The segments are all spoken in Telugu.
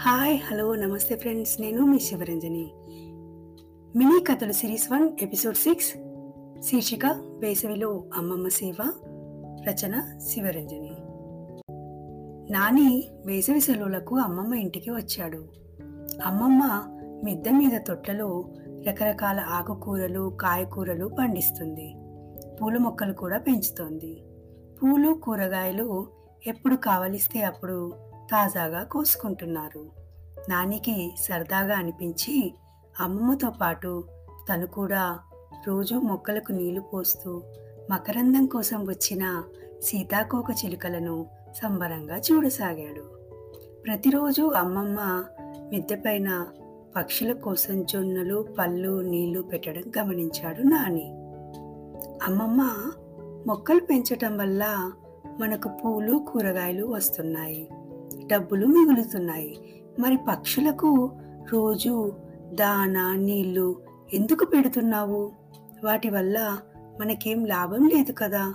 హాయ్ హలో నమస్తే ఫ్రెండ్స్ నేను మీ శివరంజని. మినీ కథలు సిరీస్ వన్ ఎపిసోడ్ సిక్స్ శీర్షిక వేసవిలో అమ్మమ్మ సేవ రచన శివరంజని. నాని వేసవి సెలవులకు అమ్మమ్మ ఇంటికి వచ్చాడు. అమ్మమ్మ మిద్దె మీద తొట్లలో రకరకాల ఆకుకూరలు కాయకూరలు పండిస్తుంది. పూల మొక్కలు కూడా పెంచుతోంది. పూలు కూరగాయలు ఎప్పుడు కావలిస్తే అప్పుడు తాజాగా కోసుకుంటున్నారు. నానికి సరదాగా అనిపించి అమ్మమ్మతో పాటు తను కూడా రోజు మొక్కలకు నీళ్ళు పోస్తూ మకరందం కోసం వచ్చిన సీతాకోక చిలుకలను సంబరంగా చూడసాగాడు. ప్రతిరోజు అమ్మమ్మ మిద్దెపైన పక్షుల కోసం జొన్నలు పళ్ళు నీళ్ళు పెట్టడం గమనించాడు నాని. అమ్మమ్మ మొక్కలు పెంచటం వల్ల మనకు పూలు కూరగాయలు వస్తున్నాయి. డబ్బులు మిగులుతున్నాయి. మరి పక్షులకు రోజు దాన నీళ్ళు ఎందుకు పెడుతున్నావు? వాటి వల్ల మనకేం లాభం లేదు కదా.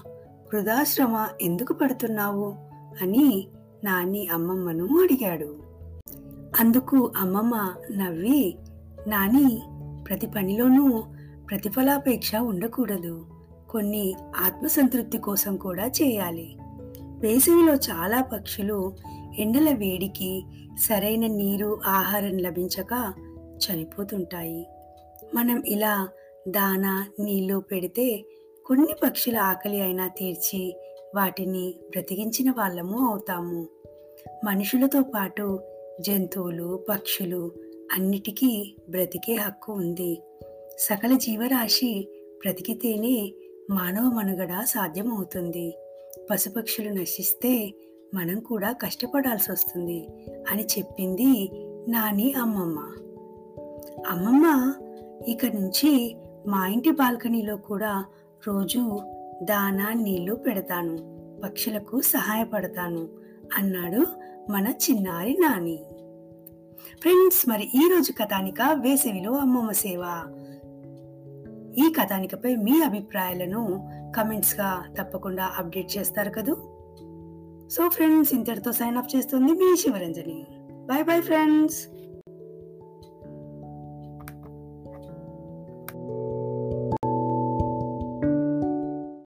వృధాశ్రమ ఎందుకు పెడుతున్నావు? అని నాని అమ్మమ్మను అడిగాడు. అందుకు అమ్మమ్మ నవ్వి నాని ప్రతి పనిలోనూ ప్రతిఫలాపేక్ష ఉండకూడదు. కొన్ని ఆత్మసంతృప్తి కోసం కూడా చేయాలి. వేసవిలో చాలా పక్షులు ఎండల వేడికి సరైన నీరు ఆహారం లభించక చనిపోతుంటాయి. మనం ఇలా దాన నీళ్ళు పెడితే కొన్ని పక్షుల ఆకలి అయినా తీర్చి వాటిని బ్రతికించిన వాళ్ళము అవుతాము. మనుషులతో పాటు జంతువులు పక్షులు అన్నిటికీ బ్రతికే హక్కు ఉంది. సకల జీవరాశి బ్రతికితేనే మానవ మనుగడ సాధ్యమవుతుంది. పశుపక్షులు నశిస్తే మనం కూడా కష్టపడాల్సి వస్తుంది అని చెప్పింది నాని అమ్మమ్మ. అమ్మమ్మ ఇక నుంచి మా ఇంటి బాల్కనీలో కూడా రోజు దానా నీళ్ళు పెడతాను పక్షులకు సహాయపడతాను అన్నాడు మన చిన్నారి నాని. ఫ్రెండ్స్ మరి ఈ రోజు కథానిక వేసవిలో అమ్మమ్మ సేవ. ఈ కథానికపై మీ అభిప్రాయాలను కమెంట్స్గా తప్పకుండా అప్డేట్ చేస్తారు కదూ? సో ఫ్రెండ్స్ ఇంతటితో సైన్ అప్ చేస్తుంది మీ శివరంజని. Bye bye friends.